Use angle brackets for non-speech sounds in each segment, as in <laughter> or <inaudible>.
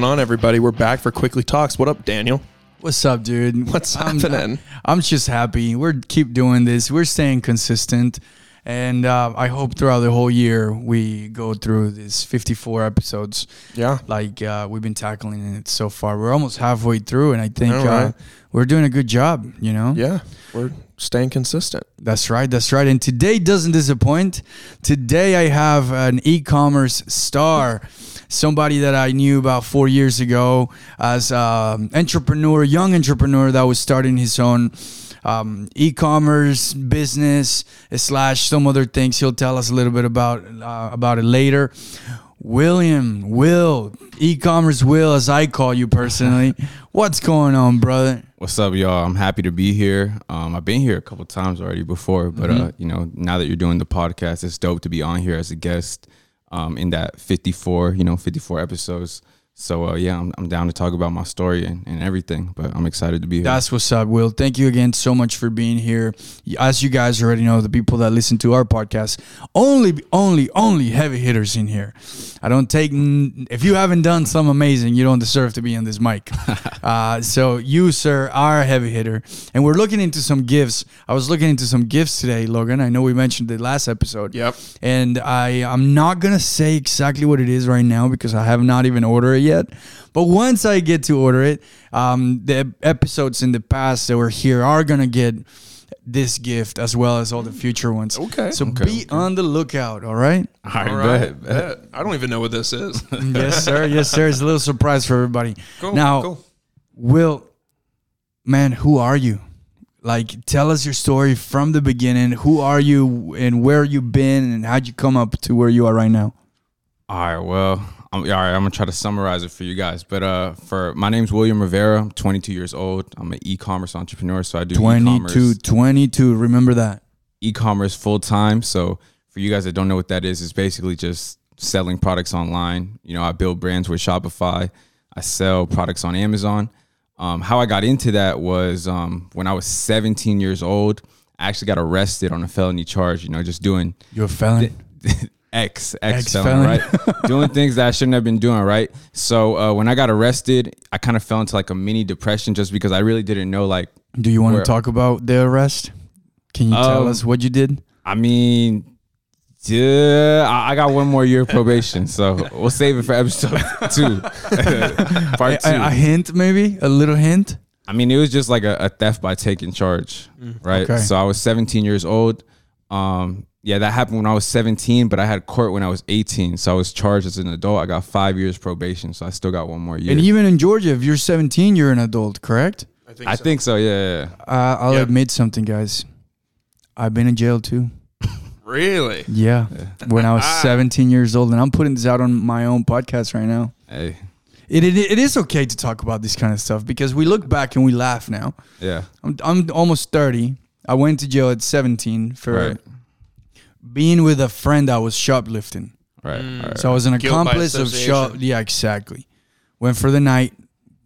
going on, everybody? We're back for Quickly Talks. What up, Daniel? What's up, dude? What's I'm, happening? I'm just happy. We're keep doing this. We're staying consistent, and uh, I hope throughout the whole year we go through these 54 episodes. Yeah. Like uh, we've been tackling it so far. We're almost halfway through, and I think All uh, we're doing a good job. You know. Yeah. We're staying consistent. That's right. That's right. And today doesn't disappoint. Today I have an e-commerce star, somebody that I knew about four years ago as an entrepreneur, young entrepreneur that was starting his own um, e-commerce business slash some other things. He'll tell us a little bit about uh, about it later. William, Will, e-commerce Will, as I call you personally. <laughs> What's going on, brother? What's up, y'all? I'm happy to be here. Um, I've been here a couple times already before, but uh, you know, now that you're doing the podcast, it's dope to be on here as a guest um, in that 54, you know, 54 episodes. So uh, yeah, I'm, I'm down to talk about my story and, and everything. But I'm excited to be here. That's what's up, Will. Thank you again so much for being here. As you guys already know, the people that listen to our podcast, only, only, only heavy hitters in here. I don't take. If you haven't done some amazing, you don't deserve to be on this mic. <laughs> uh, so you, sir, are a heavy hitter, and we're looking into some gifts. I was looking into some gifts today, Logan. I know we mentioned it last episode. Yep. And I I'm not gonna say exactly what it is right now because I have not even ordered it yet. But once I get to order it, um, the episodes in the past that were here are gonna get this gift as well as all the future ones. Okay. So Okay, be on the lookout. All right. All right, All right. bet, bet. bet. I don't even know what this is. yes, sir. Yes, sir. It's a little surprise for everybody. Cool, now, cool. Will, man, who are you? Like, tell us your story from the beginning. Who are you, and where you been, and how'd you come up to where you are right now? All right, well, I'm, all right, I'm gonna try to summarize it for you guys. But uh, for my name's William Rivera. I'm 22 years old. I'm an e-commerce entrepreneur, so I do 22, e-commerce. 22. Remember that. e-commerce full time. So for you guys that don't know what that is, it's basically just selling products online. You know, I build brands with Shopify. I sell products on Amazon. Um, how I got into that was um, when I was 17 years old. I actually got arrested on a felony charge. You know, just doing You're a felon. <laughs> X X Ex-felon. right? <laughs> doing things that I shouldn't have been doing, right? So uh, when I got arrested, I kind of fell into like a mini depression just because I really didn't know like Do you want to talk about the arrest? Can you tell Um, us what you did? I mean, yeah, I I got one more year of probation, so we'll save it for episode <laughs> two, <laughs> part A, two. a- a hint, maybe a little hint. I mean, it was just like a, a theft by taking charge, right? Okay. So I was 17 years old. Um, yeah, that happened when I was 17, but I had court when I was 18, so I was charged as an adult. I got five years probation, so I still got one more year. And even in Georgia, if you're 17, you're an adult, correct? I think I think so. Yeah, yeah, yeah. Uh, I'll Yep. admit something, guys. I've been in jail too. <laughs> Really? Yeah, when I was 17 years old, and I'm putting this out on my own podcast right now. Hey, It, it, it is okay to talk about this kind of stuff because we look back and we laugh now. yeah, I'm, I'm almost 30. I went to jail at 17 for right, being with a friend that was shoplifting. right, Mm. right. So I was an Guilt accomplice of shop. Yeah, exactly. Went for the night.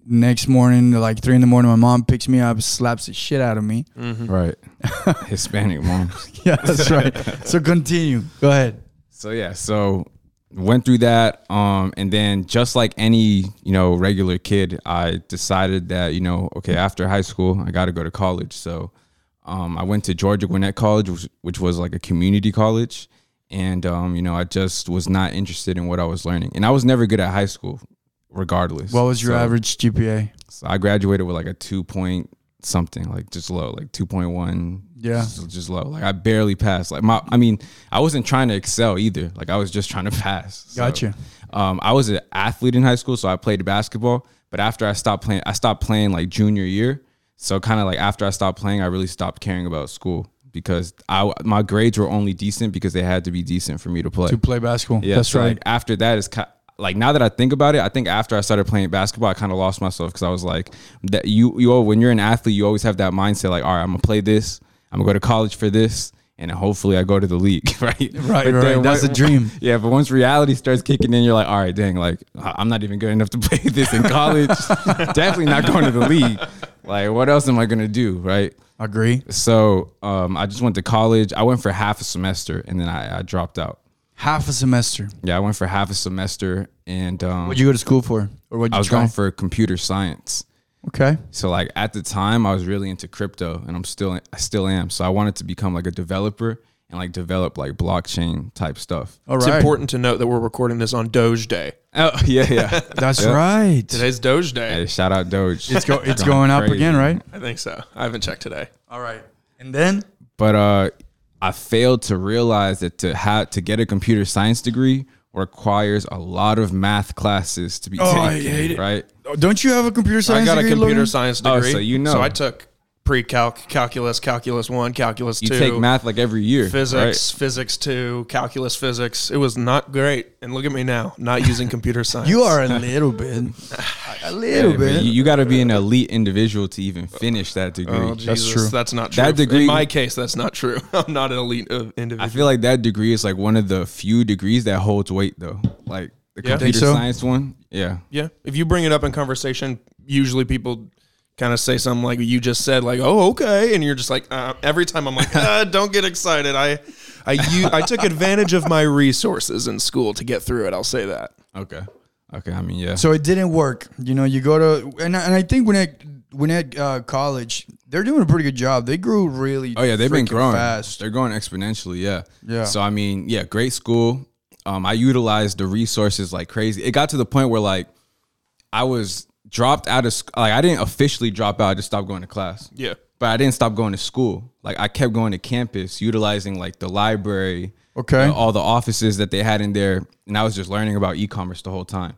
Next morning, like three in the morning, my mom picks me up, slaps the shit out of me. Mm-hmm. right. <laughs> Hispanic moms. <laughs> Yeah, that's right. so continue. Go ahead. So yeah, so went through that um and then just like any, you know, regular kid, I decided that, you know, okay, after high school, I got to go to college. So um I went to Georgia Gwinnett College, which, which was like a community college, and um you know, I just was not interested in what I was learning. And I was never good at high school regardless. What was your So- average GPA? So I graduated with like a 2 point something, like just low, like 2.1 Yeah. just, just low. Like I barely passed. Like my, I mean, I wasn't trying to excel either. Like I was just trying to <laughs> pass. So, Gotcha. Um, I was an athlete in high school, so I played basketball. But after I stopped playing, I stopped playing like junior year. So kind of like after I stopped playing, I really stopped caring about school because I my grades were only decent because they had to be decent for me to play. To play basketball. Yeah, that's so, right. Like after that is ki- like now that I think about it, I think after I started playing basketball, I kind of lost myself because I was like that. You you when you're an athlete, you always have that mindset like, all right, I'm gonna play this. I'm gonna go to college for this, and hopefully I go to the league, <laughs> right? Right, But right. then That's a dream. <laughs> Yeah, but once reality starts kicking in, you're like, all right, dang, like I'm not even good enough to <laughs> play this in college. Definitely not going to the league. Like, what else am I gonna do, right? Agree. So um, I just went to college. I went for half a semester and then I, I dropped out. Half a semester. Yeah, I went for half a semester, and um, What'd you go to school for, or what I was going for computer science. okay. So like at the time, I was really into crypto, and I'm still I still am. So I wanted to become like a developer and like develop like blockchain type stuff. All It's important to note that we're recording this on Doge Day. Oh <laughs> yeah, yeah. <laughs> That's Yeah. right. Today's Doge Day. hey, shout out Doge. It's go. It's Going going up again, right? I think so. I haven't checked today. All right. And then but uh, I failed to realize that to have to get a computer science degree requires a lot of math classes to be Oh, taken. I hate. Right? Oh, don't you have a computer science? Degree? I got a computer Logan? science Oh, degree. so you know. So I took pre-calc, calculus, calculus one, calculus You two. take math like every year. physics, physics two, calculus, physics. It was not great. And look at me now, not using computer <laughs> science. You are a little bit, a <laughs> little Yeah, bit. you, you got to be an elite individual to even finish that degree. Oh, Jesus, true. That's not true. That degree- in my case, that's not true. <laughs> I'm not an elite uh, individual. I feel like that degree is like one of the few degrees that holds weight though. Like the Yeah. computer so? science one. Yeah. Yeah. If you bring it up in conversation, usually people kind of say something like you just said, like, "Oh, okay," and you're just like, uh, every time I'm like, <laughs> uh, "Don't get excited." I, I, u- I took advantage of my resources in school to get through it. I'll say that. Okay. Okay. I mean, yeah. So it didn't work. You know, you go to and I, and I think when at when at uh, college, they're doing a pretty good job. They grew really. Oh yeah, they've been growing fast. They're growing exponentially. Yeah. Yeah. So I mean, yeah, great school. Um, I utilized the resources like crazy. It got to the point where like I was dropped out of sc- like I didn't officially drop out. I just stopped going to class. Yeah. But I didn't stop going to school. Like I kept going to campus, utilizing like the library, Okay. all the offices that they had in there, and I was just learning about e-commerce the whole time.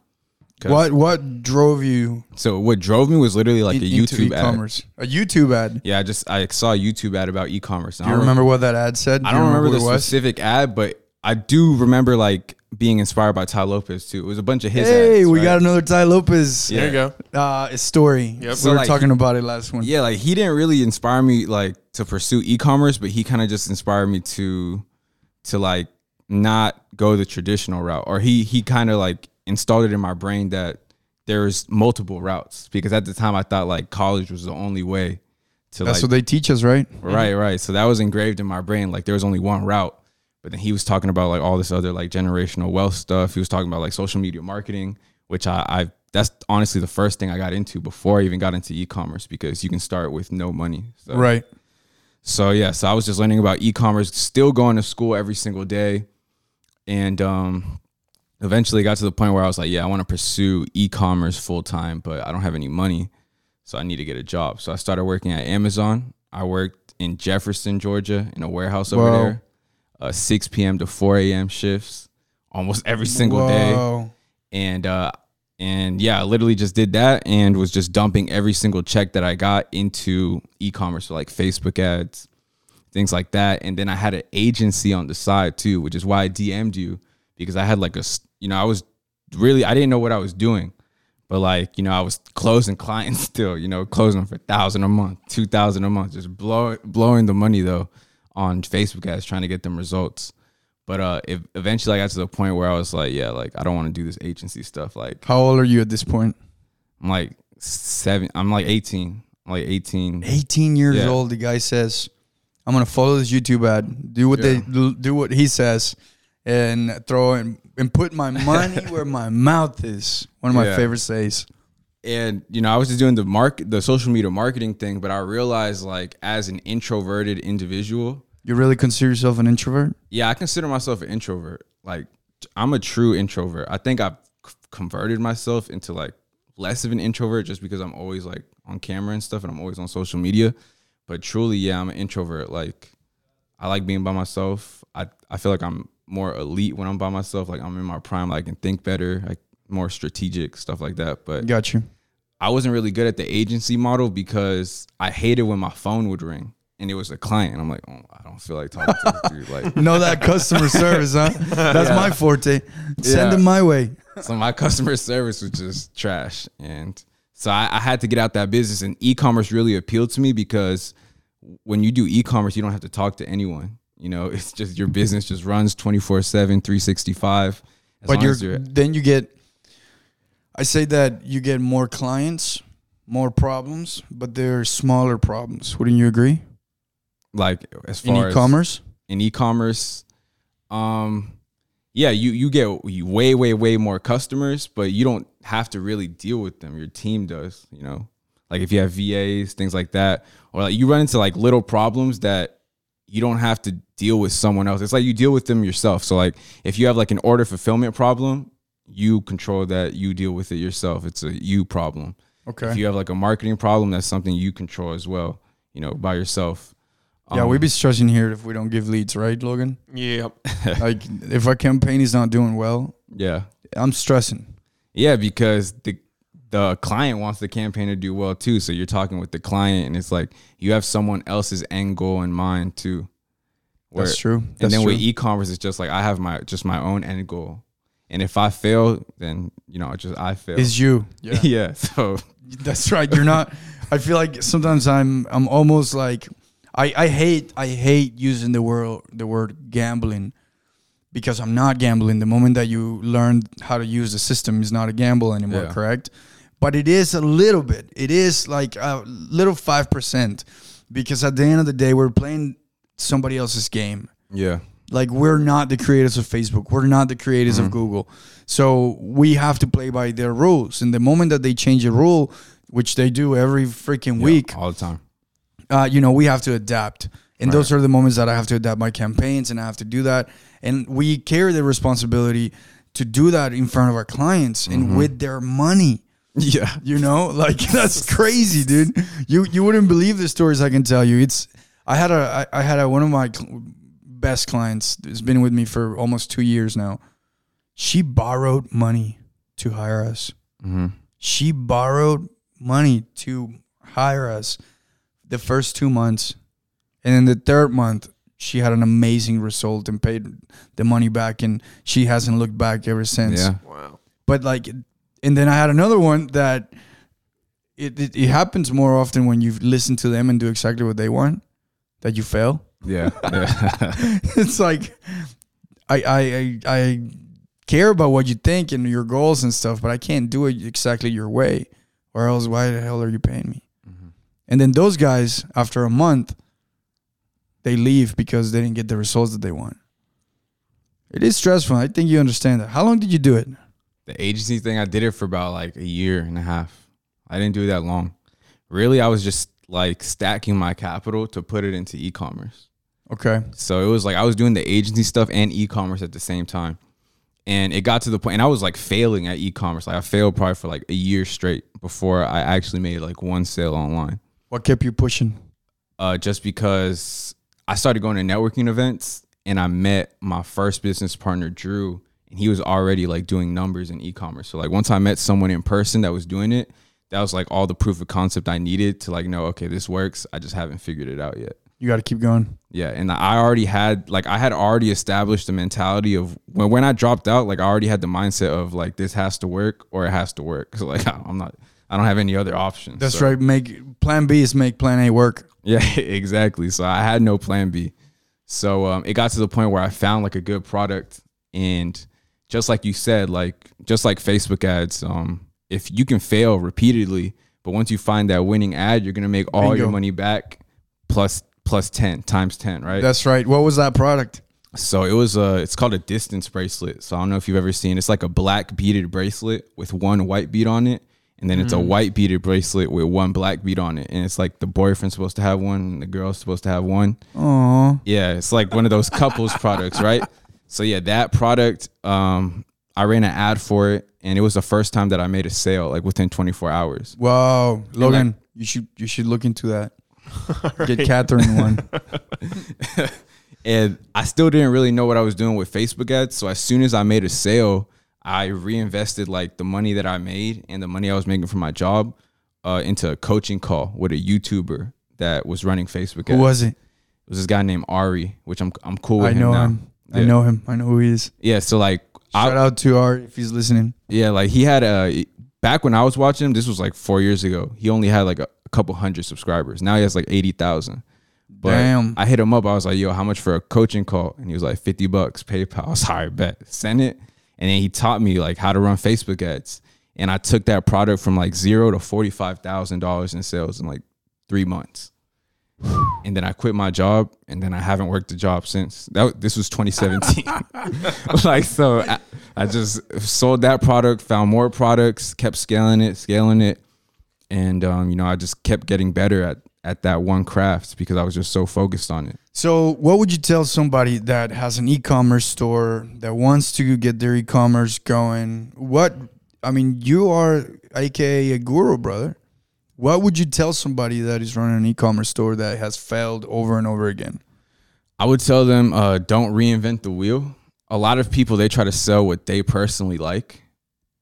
What what drove you So what drove me was literally like a YouTube ad. e-commerce? A YouTube ad. Yeah, I just I saw a YouTube ad about e-commerce. Do I you remember what that ad said? I Do you don't remember the who it specific ad, but I do remember like being inspired by Tai Lopez too. It was a bunch of his. Hey, ads, we right? got another Tai Lopez Yeah. There you go. uh, story. Yep. We So, were like, talking about it last one. Yeah, like he didn't really inspire me like to pursue e-commerce, but he kind of just inspired me to to like not go the traditional route, or he he kind of like installed it in my brain that there's multiple routes because at the time I thought like college was the only way to That's like what they teach us, right? Right, right. So that was engraved in my brain. Like there was only one route. But then he was talking about like all this other like generational wealth stuff. He was talking about like social media marketing, which I, I that's honestly the first thing I got into before I even got into e-commerce because you can start with no money. So, Right. So yeah, so I was just learning about e-commerce, still going to school every single day. And um eventually got to the point where I was like, yeah, I want to pursue e-commerce full time, but I don't have any money. So I need to get a job. So I started working at Amazon. I worked in Jefferson, Georgia, in a warehouse over Wow. there. Uh, 6 p.m. to 4 a.m. shifts almost every single day and uh and yeah, I literally just did that and was just dumping every single check that I got into e-commerce, so like Facebook ads, things like that. And then I had an agency on the side too, which is why I DM'd you because I had like a, s- you know, I was really I didn't know what I was doing, but like you know I was closing <laughs> clients still, you know, closing them for thousand a month, two thousand a month, just blow, blowing the money though on Facebook ads, trying to get them results. But uh, if eventually I got to the point where I was like, yeah, like I don't want to do this agency stuff. Like How old are you at this point? I'm like seven, I'm like 18, I'm like 18. 18 years Yeah. old. The guy says, "I'm gonna follow this YouTube ad, do what they do what he says, and throw and and put my money <laughs> where my mouth is." One of my Yeah. favorite says. And you know, I was just doing the mark, the social media marketing thing, but I realized like as an introverted individual, You really consider yourself an introvert? yeah, I consider myself an introvert. Like I'm a true introvert. I think I've c- converted myself into like less of an introvert just because I'm always like on camera and stuff and I'm always on social media. But truly, yeah, I'm an introvert. Like I like being by myself. I, I feel like I'm more elite when I'm by myself. Like I'm in my prime. Like, I can think better, like more strategic, stuff like that. But Got you. I wasn't really good at the agency model because I hated when my phone would ring and it was a client. I'm like, oh, I don't feel like talking to this dude. Like, <laughs> Know that customer service, huh? <laughs> That's my forte. Send Yeah. them my way. so my customer service was just trash. And so I, I had to get out that business. And e-commerce really appealed to me because when you do e-commerce, you don't have to talk to anyone. You know, it's just your business just runs 24 7, 365. But you're you're then you get. I say that you get more clients, more problems, but they're smaller problems. Wouldn't you agree? Like as In far as e-commerce, in e-commerce um yeah, you you get way way way more customers, but you don't have to really deal with them. Your team does, you know. Like if you have VAs, things like that, or like you run into like little problems that you don't have to deal with someone else. It's like you deal with them yourself. So like if you have like an order fulfillment problem, you control that. You deal with it yourself. It's a you problem. Okay. If you have like a marketing problem, that's something you control as well. You know, by yourself. Yeah, Um, we'd be stressing here if we don't give leads, right, Logan? Yeah. <laughs> like if our campaign is not doing well, yeah. I'm stressing. Yeah, because the the client wants the campaign to do well too. So you're talking with the client, and it's like you have someone else's end goal in mind too. Where- That's true. And then true. with e-commerce, it's just like I have my just my own end goal, and if I fail, then you know, it's just I fail. is you. Yeah. <laughs> yeah. So That's right. You're not. I feel like sometimes I'm. I'm almost like. I, I hate. I hate using the word the word gambling, because I'm not gambling. The moment that you learn how to use the system is not a gamble anymore. Yeah. Correct. But it is a little bit. It is like a little five percent, because at the end of the day, we're playing somebody else's game. yeah, Like we're not the creators of Facebook. We're not the creators of mm-hmm. Google. So we have to play by their rules. And the moment that they change a rule, which they do every freaking week, all the time. Uh, you know, we have to adapt. And those are the moments that I have to adapt my campaigns and I have to do that. And we carry the responsibility to do that in front of our clients and with their money. Yeah, You know, <laughs> like that's crazy, dude. You you wouldn't believe the stories I can tell you. It's I had a I, I had a one of my cl- best clients has been with me for almost two years now. She borrowed money to hire us. hmm She borrowed money to hire us the first two months, and then the third month she had an amazing result and paid the money back, and she hasn't looked back ever since. Yeah, Wow. but like and then i had another one that it, it, it happens more often when you listen to them and do exactly what they want that you fail. Yeah, <laughs> yeah. <laughs> it's like I, I i i care about what you think and your goals and stuff but i can't do it exactly your way or else why the hell are you paying me and then those guys after a month they leave because they didn't get the results that they want it is stressful i think you understand that how long did you do it the agency thing, I did it for about like a year and a half. I didn't do it that long. Really, I was just like stacking my capital to put it into e-commerce. okay So it was like I was doing the agency stuff and e-commerce at the same time. And it got to the point and I was like failing at e-commerce. Like I failed probably for like a year straight before I actually made like one sale online. What kept you pushing? Uh just because I started going to networking events and I met my first business partner Drew and he was already like doing numbers in e-commerce. So like once I met someone in person that was doing it, that was like all the proof of concept I needed to like know okay, this works. I just haven't figured it out yet. You got to keep going. Yeah, and I already had like I had already established the mentality of when when I dropped out, like I already had the mindset of like this has to work or it has to work. <laughs> So like I'm not, I don't have any other options. That's So- right. Make plan B is make plan A work. Yeah, <laughs> exactly. So I had no plan B. So um, it got to the point where I found like a good product, and just like you said, like just like Facebook ads, um, if you can fail repeatedly, but once you find that winning ad, you're gonna make all your money back plus plus ten times ten, right? That's right. What was that product? So it was a, it's called a distance bracelet. So I don't know if you've ever seen. It's like a black beaded bracelet with one white bead on it, and then it's a white beaded bracelet with one black bead on it, and it's like the boyfriend's supposed to have one, and the girl's supposed to have one. Oh, Yeah, it's like one of those couples products, right? <laughs> So yeah, that product, um, I ran an ad for it, and it was the first time that I made a sale, like within 24 hours. wow, Logan, you should you should look into that. <laughs> Get Catherine one. <laughs> and I still didn't really know what I was doing with Facebook ads. So as soon as I made a sale, I reinvested like the money that I made and the money I was making from my job uh, into a coaching call with a YouTuber that was running Facebook Who ads. was it? It was this guy named Ari, which I'm I'm cool with I him know now. him. I know him. I know who he is. Yeah, so like I, Shout out to Ari if he's listening. Yeah, like he had a back when I was watching him. This was like four years ago. He only had like a, a couple hundred subscribers. Now he has like eighty thousand. But Damn. I hit him up. I was like, "Yo, how much for a coaching call?" And he was like, 50 bucks PayPal." <laughs> I was like, "All right, bet, send it." And then he taught me like how to run Facebook ads. And I took that product from like zero to forty five thousand dollars in sales in like three months. and then I quit my job, and then I haven't worked a job since. That this was 2017. <laughs> like so, I, I just sold that product, found more products, kept scaling it, scaling it, and um, you know I just kept getting better at at that one craft because I was just so focused on it. So, what would you tell somebody that has an e-commerce store that wants to get their e-commerce going? What I mean, you are aka a guru, brother. What would you tell somebody that is running an e-commerce store that has failed over and over again? I would tell them uh, don't reinvent the wheel. A lot of people they try to sell what they personally like,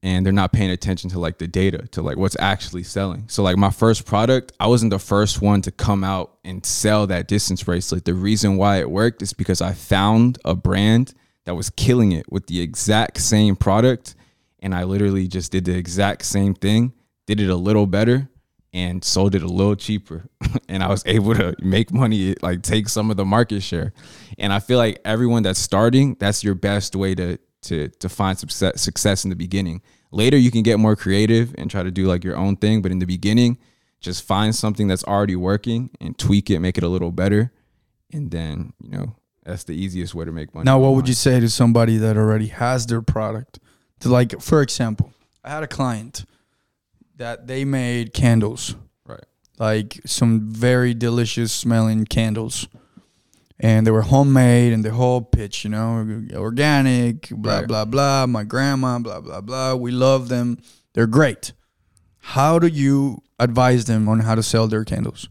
and they're not paying attention to like the data, to like what's actually selling. So like my first product, I wasn't the first one to come out and sell that distance bracelet. The reason why it worked is because I found a brand that was killing it with the exact same product, and I literally just did the exact same thing, did it a little better, and sold it a little cheaper <laughs> and I was able to make money like take some of the market share. And I feel like everyone that's starting, that's your best way to to to find success success in the beginning. Later you can get more creative and try to do like your own thing, but in the beginning, just find something that's already working and tweak it, make it a little better, and then, you know, that's the easiest way to make money. Now, what would you say to somebody that already has their product? To like, for example, I had a client that they made candles, Right. like some very delicious smelling candles, and they were homemade and the whole pitch, you know, organic, blah Right. blah blah. My grandma, blah blah blah. We love them. They're great. How do you advise them on how to sell their candles?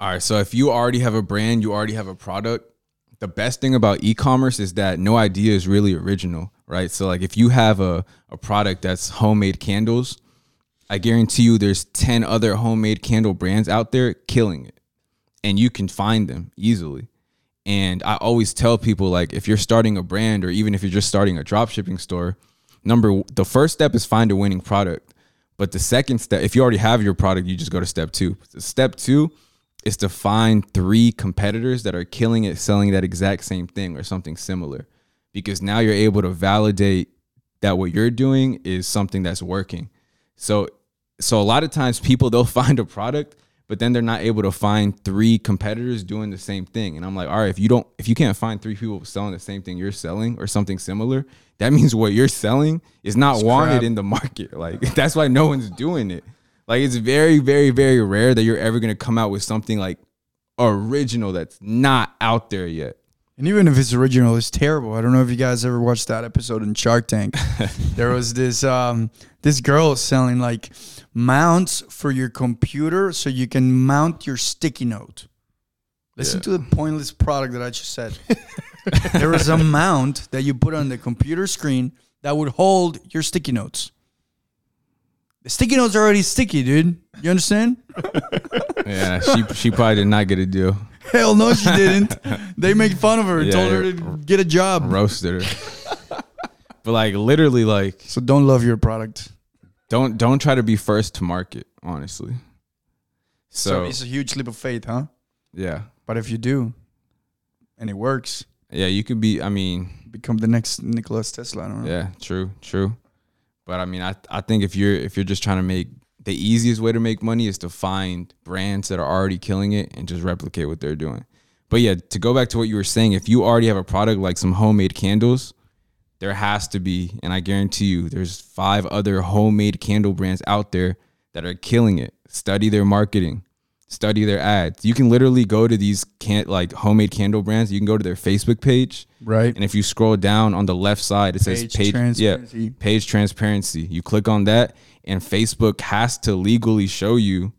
All right. So if you already have a brand, you already have a product. The best thing about e-commerce is that no idea is really original, right? So like if you have a, a product that's homemade candles, I guarantee you there's 10 other homemade candle brands out there killing it. And you can find them easily. And I always tell people like if you're starting a brand or even if you're just starting a drop shipping store, number the first step is find a winning product. But the second step, if you already have your product, you just go to step two. Step two is to find three competitors that are killing it, selling that exact same thing or something similar. Because now you're able to validate that what you're doing is something that's working. So so a lot of times people they'll <laughs> find a product but then they're not able to find three competitors doing the same thing and i'm like all right if you don't if you can't find three people selling the same thing you're selling or something similar that <laughs> means what you're selling is not wanted crap. in the market <laughs> like that's why no one's doing it like it's very very very rare that you're ever going to come out with something like original that's not out there yet And even if it's original, it's terrible. I don't know if you guys ever watched that episode in Shark Tank. <laughs> there was this um, this girl selling like mounts for your computer so you can mount your sticky note. Listen Yeah. to the pointless product that I just said. <laughs> there was a mount that you put on the computer screen that would hold your sticky notes. The sticky notes are already sticky, dude. You understand? <laughs> yeah she she probably did not get a deal Hell no, she didn't. <laughs> They made fun of her and Yeah, told her to get a job. roasted her but like literally like So don't love your product. Don't don't try to be first to market honestly So, so, it's a huge leap of faith, huh? yeah But if you do, and it works, yeah you could be i mean become the next Nicholas Tesla. I don't know. yeah true true but i mean i i think if you're if you're just trying to make the easiest way to make money is to find brands that are already killing it and just replicate what they're doing but yeah to go back to what you were saying if you already have a product like some homemade candles there has to be and i guarantee you there's five other homemade candle brands out there that are killing it. Study their marketing. Study their ads. You can literally go to these can like homemade candle brands. You can go to their facebook page. Right. and if you scroll down on the left side it says Page page, yeah page transparency. You click on that and facebook has to legally show you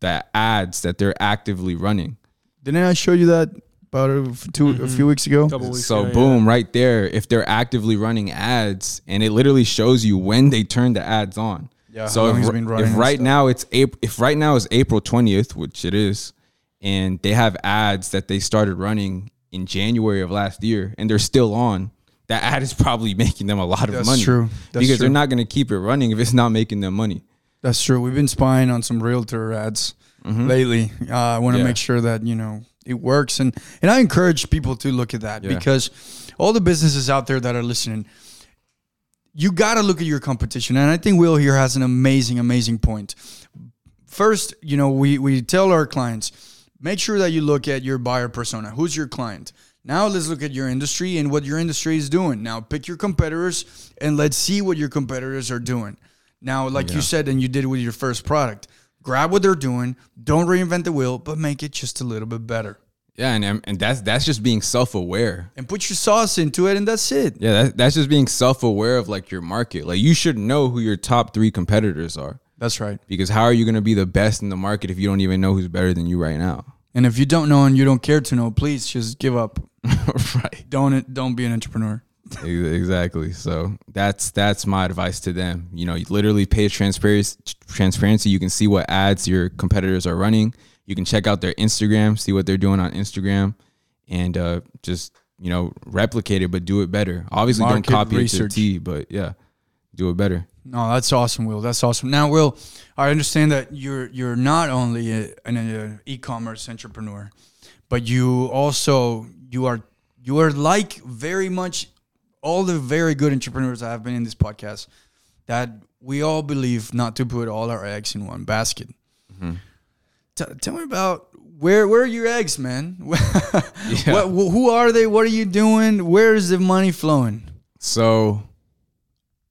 the ads that they're actively running. Didn't I show you that about a, f- 2 a few weeks ago? Weeks so ago, yeah. boom right there if they're actively running ads and it literally shows you when they turn the ads on Yeah, so if, been if right now it's april if right now is april 20th which it is and they have ads that they started running in january of last year and they're still on that ad is probably <laughs> making them a lot of That's money true. That's because true. they're not going to keep it running if it's not making them money That's true. We've been spying on some realtor ads lately. Uh, I want to Mm-hmm. Yeah. make sure that you know it works, and and I encourage people to look at that Yeah. because all the businesses out there that are listening, you got to look at your competition, and I think Will here has an amazing, amazing point. First, you know, we we tell our clients make sure that you look at your buyer persona. Who's your client? Now let's look at your industry and what your industry is doing. Now pick your competitors and let's see what your competitors are doing. Now, like you said, and you did with your first product, grab what they're doing. Don't reinvent the wheel, but make it just a little bit better. Yeah, and and that's that's just being self aware. And put your sauce into it, and that's it. Yeah, that, that's just being self aware of like your market. Like you should know who your top three competitors are. That's right. Because how are you going to be the best in the market if you don't even know who's better than you right now? And if you don't know and you don't care to know, please just give up. <laughs> right. Don't don't be an entrepreneur. Exactly. So that's that's my advice to them. You know, you literally page transparency. Transparency. You can see what ads your competitors are running. You can check out their Instagram, see what they're doing on Instagram, and uh, just you know replicate it, but do it better. Obviously, Market don't copy research. it to T, but yeah, do it better. No, that's awesome, Will. That's awesome. Now, Will, I understand that you're you're not only a, an e-commerce entrepreneur, but you also you are you are like very much all the very good entrepreneurs that have been in this podcast that we all believe not to put all our eggs in one basket. T- tell me about where where are your eggs, man? <laughs> what, who are they? What are you doing? Where is the money flowing? So,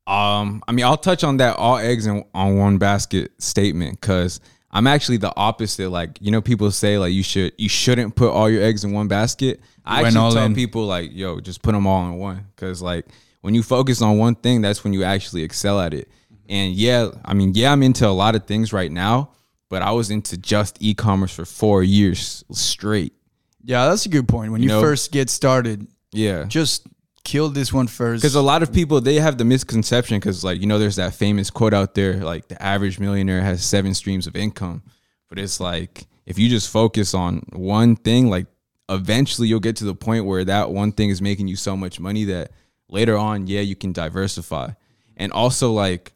um, I mean, I'll touch on that all eggs in, on one basket statement because I'm actually the opposite. Like, you know, people say like you should you shouldn't put all your eggs in one basket. I Went all actually tell in. people like, yo, just put them all in one because like when you focus on one thing, that's when you actually excel at it. And yeah, I mean, yeah, I'm into a lot of things right now, but I was into just e-commerce for four years straight. Yeah, that's a good point. When you, know- first get started, Yeah, just kill this one first. Because a lot of people they have the misconception because like you know there's that famous quote out there like the average millionaire has seven streams of income, but it's like if you just focus on one thing, like eventually you'll get to the point where that one thing is making you so much money that later on, yeah, you can diversify. And also like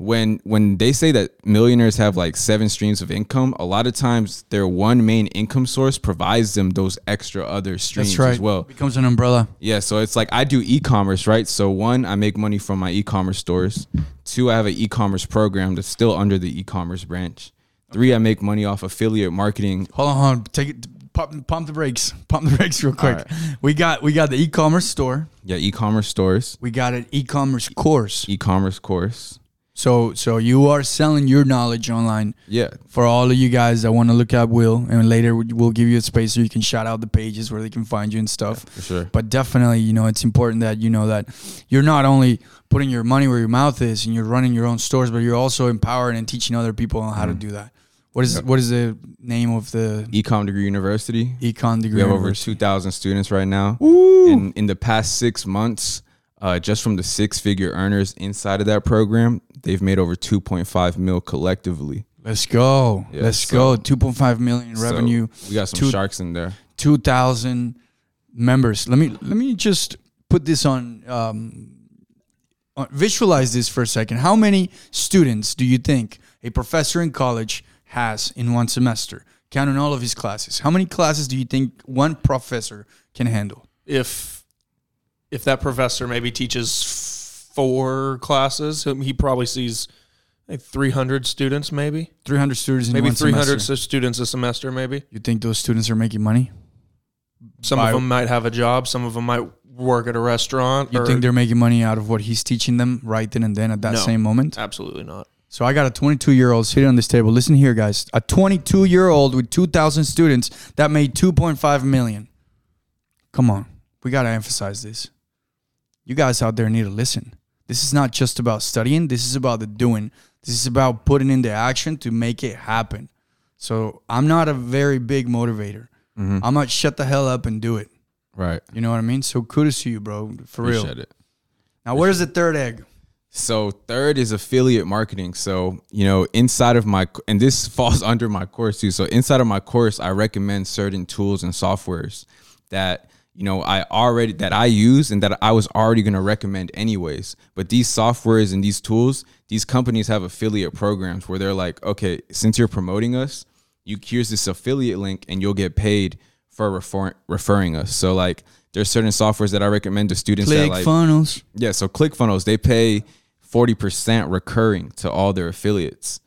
when when they say that millionaires have like seven streams of income, a lot of times their one main income source provides them those extra other streams that's right. as well. becomes an umbrella. Yeah, so it's like I do e-commerce, right? So one, I make money from my e-commerce stores. Two, I have an e-commerce program that's still under the e-commerce branch. Three, I make money off affiliate marketing. Hold on, hold on. Take it. Pump, pump the brakes. <laughs> Pump the brakes real quick. We got we got the e-commerce store. Yeah, e-commerce stores, We got an e-commerce course. e-commerce course. So so you are selling your knowledge online Yeah, for all of you guys that want to look at Will, and later we'll give you a space so you can shout out the pages where they can find you and stuff. for sure. But definitely, you know, it's important that you know that you're not only putting your money where your mouth is and you're running your own stores, but you're also empowering and teaching other people on how Mm. to do that. What is what is the name of the Ecom Degree University. ecom degree? We have over 2,000 students right now. In, in the past six months, uh, just from the six figure earners inside of that program, they've made over 2.5 mil collectively. Let's go. Yeah, Let's so- go. 2.5 million So revenue, we got some two- sharks in there. 2,000 members. Let me let me just put this on, um, on visualize this for a second. How many students do you think a professor in college has in one semester, counting all of his classes? How many classes do you think one professor can handle? if if that professor maybe teaches four classes, he probably sees like 300 students, maybe 300 students in maybe one 300 semester. students a semester. Maybe You think those students are making money? some By- of them might have a job, some of them might work at a restaurant. You or- think they're making money out of what he's teaching them right then and then at that No. same moment? absolutely not. So I got a 22 year old sitting on this table. Listen here, guys. A 22 year old with 2,000 students that made 2.5 million. Come on, we got to emphasize this. You guys out there need to listen. This is not just about studying. This is about the doing. This is about putting in the action to make it happen. So I'm not a very big motivator. Mm-hmm. I'm not shut the hell up and do it. Right. You know what I mean? So kudos to you, bro. For real. Appreciate it. Now, where's the third egg? So third is affiliate marketing. So you know, inside of my and this <laughs> falls under my course too. So inside of my course, I recommend certain tools and softwares that you know I already that I use and that I was already going to recommend anyways. But these softwares and these tools, these companies have affiliate programs where they're like, okay, since you're promoting us, you here's this affiliate link and you'll get paid for refer- referring us. So like there's certain softwares that I recommend to students that Click like funnels. yeah, so ClickFunnels they pay forty percent recurring to all their affiliates.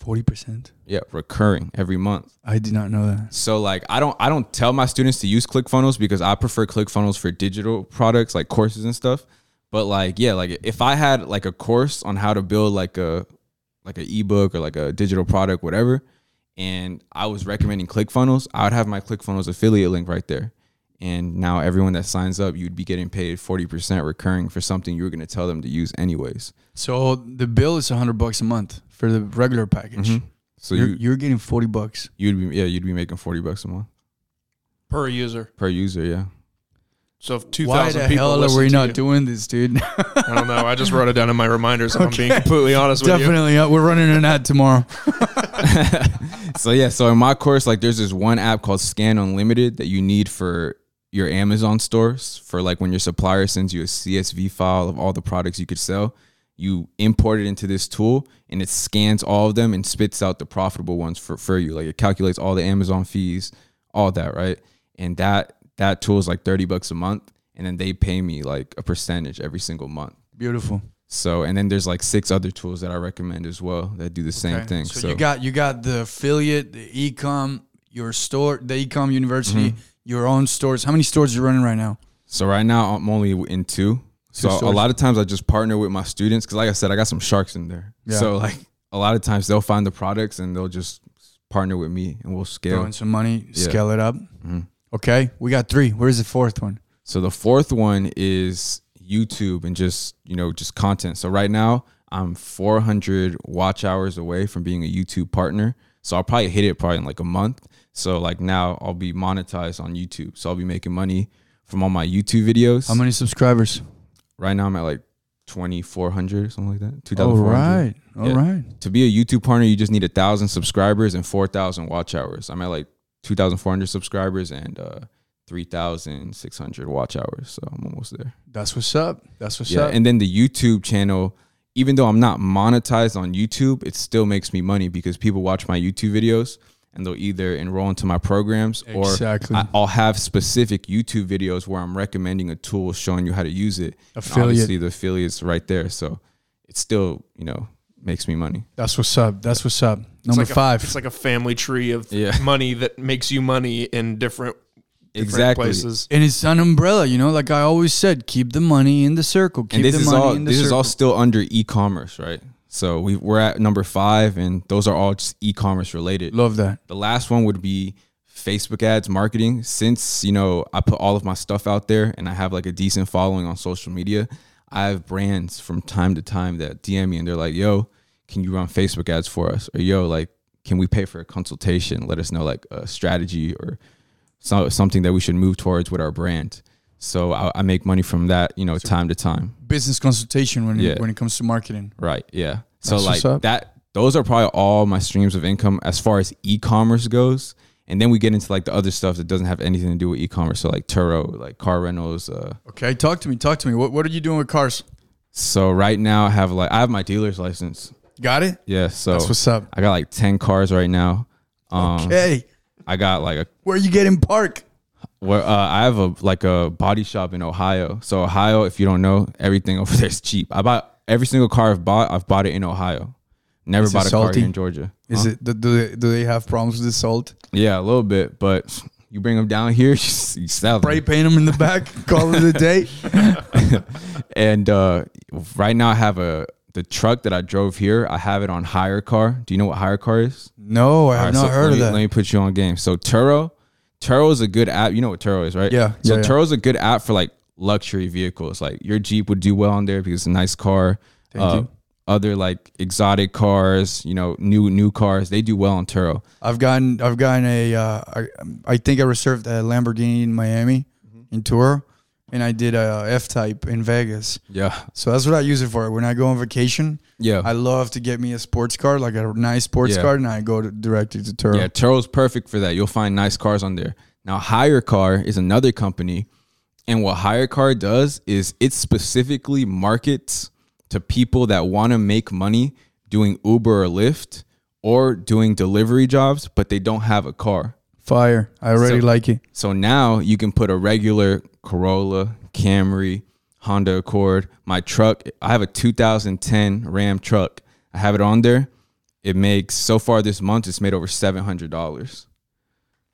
Forty percent. Yeah, recurring every month. I did not know that. So like I don't I don't tell my students to use ClickFunnels because I prefer ClickFunnels for digital products like courses and stuff. But like yeah, like if I had like a course on how to build like a like an ebook or like a digital product, whatever, and I was recommending ClickFunnels, I would have my ClickFunnels affiliate link right there. And now everyone that signs up, you'd be getting paid 40% recurring for something you were going to tell them to use anyways. So the bill is hundred bucks a month for the regular package. So you're, you you're getting forty bucks. you'd be yeah, you'd be making 40 bucks a month per user. per user, yeah. So if two Why thousand the people hell are listen we to not you- doing this, dude? <laughs> <laughs> I don't know. I just wrote it down in my reminders. If I'm being completely honest with you. Definitely, uh, we're running an ad tomorrow. <laughs> so yeah, so in my course, like there's this one app called Scan Unlimited that you need for your Amazon stores for like when your supplier sends you a CSV file of all the products you could sell. You import it into this tool and it scans all of them and spits out the profitable ones for, for you. Like it calculates all the Amazon fees, all that, right? And that that tool is like 30 bucks a month. And then they pay me like a percentage every single month. Beautiful. So and then there's like six other tools that I recommend as well that do the same Okay. thing. So, you got you got the affiliate, the ecom, your store, the ecom university, Mm-hmm. your own stores. How many stores are you running right now? So right now I'm only in two. So a lot of times I just partner with my students because, like I said, I got some sharks in there. Yeah. So like a lot of times they'll find the products and they'll just partner with me and we'll scale. Throwing some money, Yeah. scale it up. Mhm. Okay, we got three. Where's the fourth one? So the fourth one is YouTube and just you know just content. So right now I'm 400 watch hours away from being a YouTube partner. So I'll probably hit it probably in like a month. So like now I'll be monetized on YouTube. So I'll be making money from all my YouTube videos. How many subscribers? Right now I'm at like 2400 or something like that. All 2400. right, all right. Yeah. To be a YouTube partner, you just need a thousand subscribers and 4000 watch hours. I'm at like 2400 subscribers and uh 3600 watch hours. So I'm almost there. That's what's up. That's what's Yeah, up. and then the YouTube channel, even though I'm not monetized on YouTube, it still makes me money because people watch my YouTube videos and they'll either enroll into my programs or Exactly. I, I'll have specific YouTube videos where I'm recommending a tool, showing you how to use it. And Affiliate. obviously, the affiliate's right there, so it still you know makes me money. That's what's up. That's what's up. It's Number like a- five. it's like a family tree of Yeah. <laughs> money that makes you money in different, different Exactly. places. and it's an umbrella, you know. Like I always said, keep the money in the circle. Keep and this the is money all in the this circle. is all still under e-commerce, right? So we we're at number five, and those are all just e-commerce related. Love that. The last one would be Facebook ads marketing. Since, you know, I put all of my stuff out there and I have like a decent following on social media, I have brands from time to time that DM me and they're like, yo, can you run Facebook ads for us? Or yo, like, can we pay for a consultation? Let us know like a strategy or so, something that we should move towards with our brand. So I, I make money from that, you know, time to time. Business consultation when Yeah. it, when it comes to marketing. Right. Yeah. So That's like that those are probably all my streams of income as far as e-commerce goes. And then we get into like the other stuff that doesn't have anything to do with e-commerce. So like Turo, like car rentals. Uh, Okay, talk to me. Talk to me. What What are you doing with cars? so right now I have like I have my dealer's license. Got it. Yeah. So That's what's up. I got like ten cars right now. Um, Okay, I got like a where you getting park? Where uh, I have a like a body shop in Ohio. So Ohio, if you don't know, everything <laughs> over there is cheap. I bought every single car I've bought. I've bought it in Ohio. Never Is bought a car in Georgia. Is Huh? it do they, do they have problems with the salt? Yeah, a little bit, but you bring them down here, <laughs> you sell them. Spray paint them in the back. <laughs> call it a day. And uh, right now, I have a the truck that I drove here. I have it on HyreCar. Do you know what HyreCar is? No, I have right, not so heard of me, that. Let me put you on game. So Turo, Turo is a good app. You know what Turo is, right? Yeah, So yeah. Turo is a good app for like luxury vehicles. Like your Jeep would do well on there because it's a nice car. Uh. Other like exotic cars, you know, new new cars, they do well on Turo. I've gotten I've gotten a uh, I, I think I reserved a Lamborghini in Miami Mm-hmm. in tour, and I did a F Type in Vegas. Yeah, So that's what I use it for. When I go on vacation, yeah. I love to get me a sports car, like a nice sports Yeah. car, and I go to, directly to Turo. Yeah, Turo's perfect for that. You'll find nice cars on there. Now, HyreCar is another company, and what HyreCar does is it specifically markets to people that want to make money doing Uber or Lyft or doing delivery jobs, but they don't have a car. Fire. I already So- like it. So now you can put a regular Corolla, Camry, Honda Accord, my truck. I have a 2010 Ram truck. I have it on there. it makes so far this month it's made over seven hundred dollars.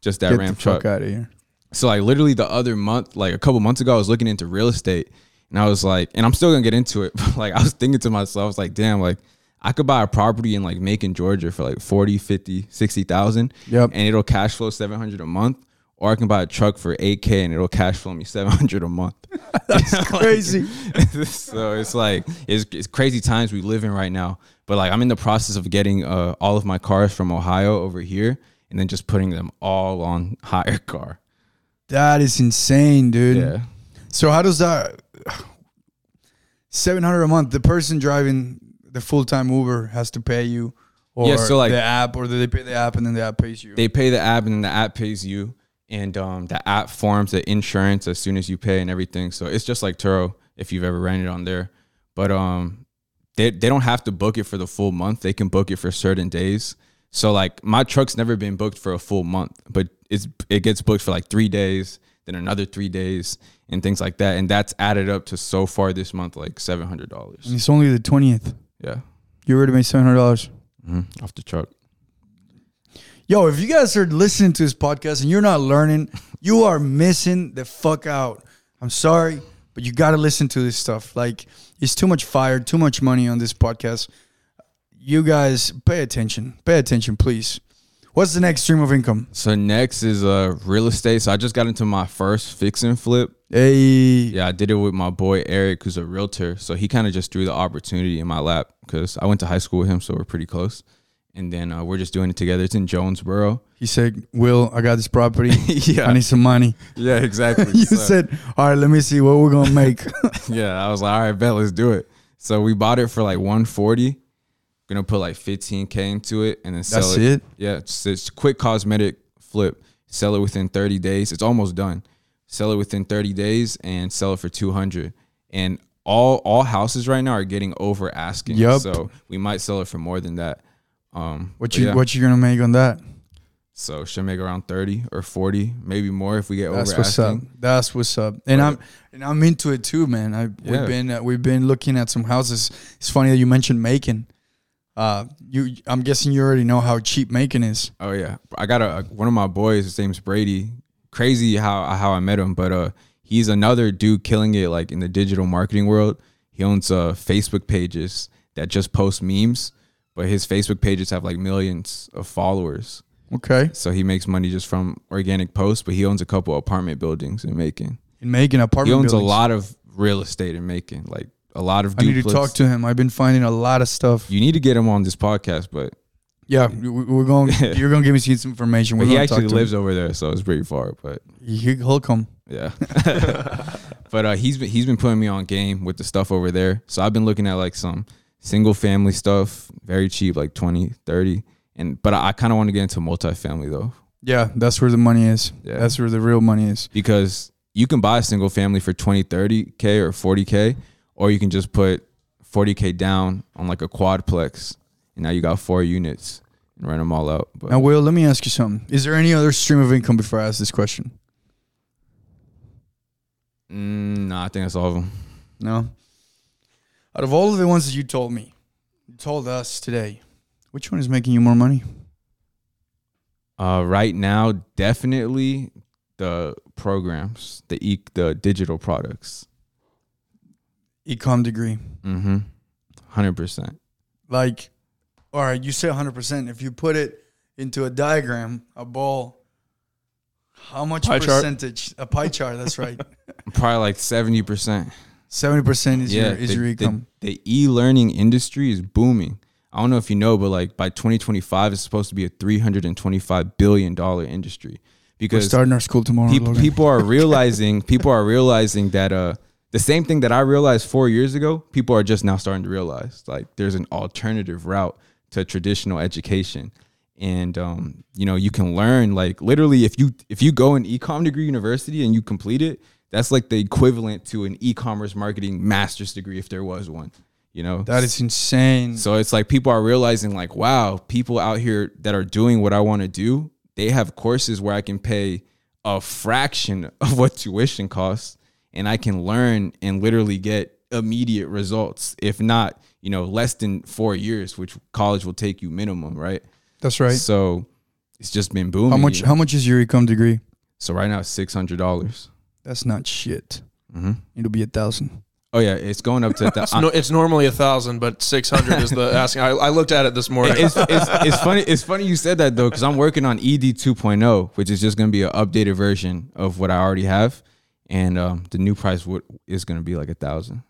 Just that Get Ram truck. out of here. So like literally the other month, like a couple months ago, I was looking into real estate and I was like, and I'm still gonna get into it, <laughs> but like I was thinking to myself, I was like, damn, like I could buy a property in like Macon, Georgia for like 40, 50, 60,000 Yep. and it'll cash flow 700 a month. Or I can buy a truck for 8K and it'll cash flow me 700 a month. <laughs> That's <laughs> crazy. <laughs> so it's like it's, it's crazy times we live in right now. But like I'm in the process of getting uh, all of my cars from Ohio over here and then just putting them all on HyreCar. That is insane, dude. Yeah. So how does that seven hundred a month? The person driving the full time Uber has to pay you, or Yeah, so, like- the app, or do they pay the app and then the app pays you? they pay the app and then the app pays you and um, the app forms the insurance as soon as you pay and everything. So it's just like turo if you've ever rented on there. But um they, they don't have to book it for the full month. They can book it for certain days. So like my truck's never been booked for a full month but it's it gets booked for like three days then another three days and things like that. And that's added up to so far this month like $700 and it's only the twentieth. Yeah You already made seven hundred dollars. hmm off the truck Yo, if you guys are listening to this podcast and you're not learning, you are missing the fuck out. I'm sorry, but you got to listen to this stuff. Like, it's too much fire, too much money on this podcast. You guys pay attention. Pay attention, please. What's the next stream of income? so next is uh real estate so i just got into my first fix and flip Hey, Yeah, I did it with my boy Eric, who's a realtor. So he kind of just threw the opportunity in my lap because I went to high school with him, so we're pretty close. And then uh, we're just doing it together. It's in Jonesboro. he said, Will, I got this property. <laughs> yeah, I need some money. yeah, exactly. <laughs> you So, said, All right, let me see what we're to make. <laughs> yeah, I was like, all right, bet, let's do it. So we bought it for like 140. Gonna put like 15k into it and then sell That's it. it? Yeah, it's, it's quick cosmetic flip. Sell it within 30 days. It's almost done. Sell it within 30 days and sell it for 200. And all all houses right now are getting over asking. Yup. So we might sell it for more than that. Um, What you yeah. what you going to make on that? So should make around 30 or 40, maybe more if we get That's over what's up. That's what's up. And I'm and I'm into it too, man. I Yeah. we've been uh, we've been looking at some houses. It's funny that you mentioned making Uh, you I'm guessing you already know how cheap Macon is. Oh yeah, I got a one of my boys. His name's Brady. Crazy how how I met him, but uh, he's another dude killing it like in the digital marketing world. He owns uh Facebook pages that just post memes, but his Facebook pages have like millions of followers. Okay, So he makes money just from organic posts. But he owns a couple apartment buildings in Macon. in Macon apartment. He owns a lot of real estate in Macon, like a lot of. I need to talk to him. I've been finding a lot of stuff. You need to get him on this podcast, but, Yeah, <laughs> we- we're going. you're going to give me some information. We're he actually to him. lives over there, so it's pretty far. But He, he'll come. Yeah. <laughs> <laughs> but uh, he's been he's been putting me on game with the stuff over there. So I've been looking at like some single family stuff, very cheap, like 20, 30. And but I, I kind of want to get into multifamily though, Yeah, that's where the money is. Yeah. That's where the real money is. because you can buy a single family for 20, 30k or 40k, or you can just put 40k down on like a quadplex, and now you got four units and rent them all out. But Now, Will, let me ask you something. Is there any other stream of income before I ask this question? mm, nah, I think that's all of them. No. Out of all of the ones that you told me, you told us today, which one is making you more money? Uh, right now, definitely the programs, the e- the digital products. Ecom degree. Mm-hmm. Hundred percent. Like, all right, you say 100%. If you put it into a diagram, a ball, how much Pie chart. percentage? A pie chart, that's <laughs> right. Probably like seventy percent. 70% is Yeah, your is the, your the- The, e-learning industry is booming. I don't know if you know, but like by 2025, it's supposed to be a 325 billion dollar industry We're because starting our school tomorrow. people people are <laughs> realizing people are realizing that uh the same thing that I realized four years ago, people are just now starting to realize like there's an alternative route to traditional education. And um, you know, you can learn like literally if you if you go an ecom degree university and you complete it, that's like the equivalent to an e-commerce marketing master's degree if there was one. You know, that is insane. so it's like people are realizing like, wow, people out here that are doing what I want to do, they have courses where I can pay a fraction of what tuition costs and I can learn and literally get immediate results. If not, you know, less than four years, which college will take you minimum, right? That's right. So it's just been booming. How much? How much is your ecom degree? So right now it's six hundred dollars. That's not shit. Mm-hmm. It'll be a thousand. Oh yeah, it's going up to. <laughs> It's, no, it's normally a thousand, but six hundred is the <laughs> asking. I, I looked at it this morning. it's, it's, <laughs> it's funny. It's funny you said that though, because I'm working on E ED 2.0, which is just going to be an updated version of what I already have, and um, the new price would, is going to be like a thousand.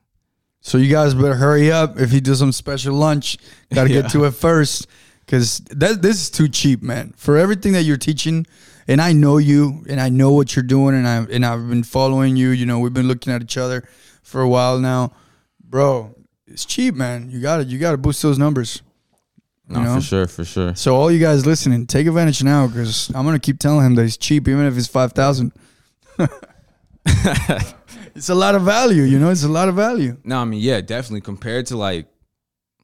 So you guys better hurry up. If you do some special lunch, got to <laughs> Yeah. get to it first, because that this is too cheap, man. For everything that you're teaching, and I know you, and I know what you're doing, and I and I've been following you. You know, we've been looking at each other for a while now, bro. It's cheap, man. You got to You got to boost those numbers. No, know? for sure, for sure. So all you guys listening, take advantage now, because I'm gonna keep telling him that he's cheap, even if it's five thousand. <laughs> <laughs> it's a lot of value, you know. It's a lot of value. No, I mean, yeah, definitely compared to like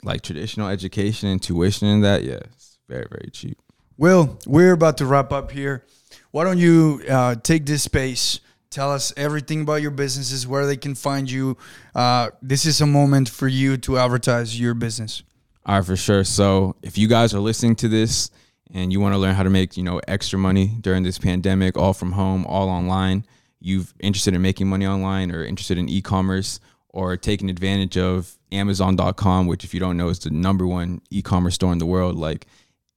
like traditional education and tuition and that, yeah, it's very very cheap. Will, we're about to wrap up here. Why don't you uh, take this space? Tell us everything about your businesses, where they can find you. Uh, this is a moment for you to advertise your business. All right, for sure. So if you guys are listening to this and you want to learn how to make, you know, extra money during this pandemic, all from home, all online, you've interested in making money online or interested in e-commerce or taking advantage of Amazon.com, which if you don't know is the number one e-commerce store in the world. Like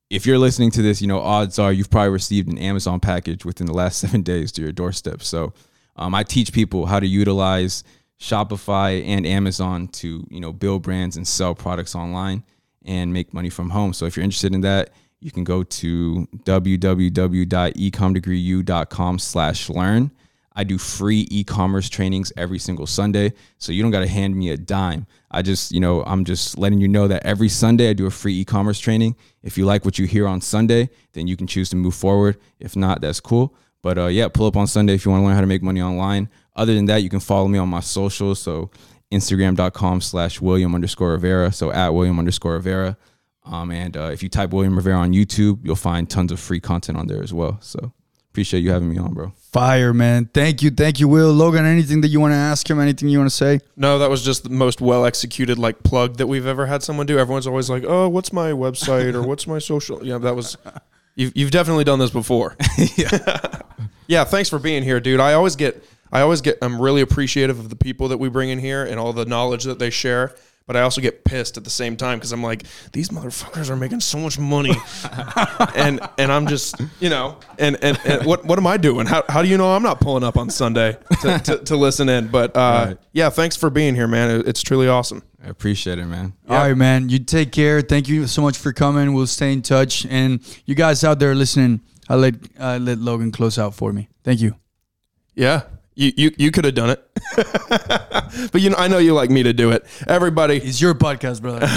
if you're listening to this, you know, odds are you've probably received an Amazon package within the last <laughs> seven days to your doorstep. So um, I teach people how to utilize Shopify and Amazon to, you know, build brands and sell products online and make money from home. So if you're interested in that, you can go to www.ecomdegreeu.com slash learn. I do free e-commerce trainings every single Sunday. So you don't got to hand me a dime. I just, you know, I'm just letting you know that every Sunday I do a free e-commerce training. If you like what you hear on Sunday, then you can choose to move forward. If not, that's cool. But uh, yeah, pull up on Sunday if you want to learn how to make money online. Other than that, you can follow me on my socials. So Instagram.com slash William underscore Rivera. So at William underscore Rivera. Um, and uh, if you type William Rivera on YouTube, you'll find tons of free content on there as well. So appreciate you having me on, bro. Fire, man. Thank you. Thank you, Will. Logan, anything that you want to ask him? Anything you want to say? No, that was just the most well executed like plug that we've ever had someone do. Everyone's always like, "Oh, what's my website or <laughs> what's my social?" Yeah, that was. You've you've definitely done this before. <laughs> yeah. <laughs> yeah. Thanks for being here, dude. I always get I always get I'm really appreciative of the people that we bring in here and all the knowledge that they share. But I also get pissed at the same time because I'm like, these motherfuckers are making so much money, <laughs> and and I'm just you know, and and, and what what am I doing? How, how do you know I'm not pulling up on Sunday to, to, to listen in? But uh, Right. yeah, thanks for being here, man. It's truly awesome. I appreciate it, man. All right, man. You take care. Thank you so much for coming. We'll stay in touch. And you guys out there listening, I'll let uh, let Logan close out for me. Thank you. Yeah. You, you, you could have done it, <laughs> but you know I know you like me to do it. Everybody, It's your podcast, brother.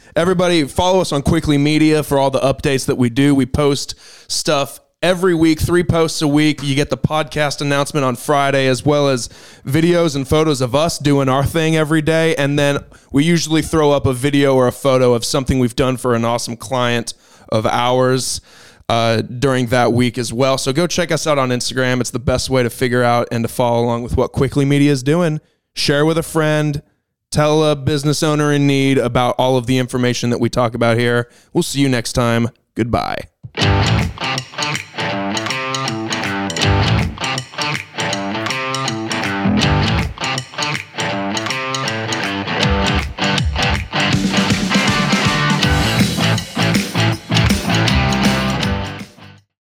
<laughs> Everybody, follow us on Quickly Media for all the updates that we do. We post stuff every week, three posts a week. You get the podcast announcement on Friday, as well as videos and photos of us doing our thing every day. And then we usually throw up a video or a photo of something we've done for an awesome client of ours. Uh, during that week as well. So go check us out on Instagram. It's the best way to figure out and to follow along with what Quickly Media is doing. Share with a friend, tell a business owner in need about all of the information that we talk about here. We'll see you next time. Goodbye.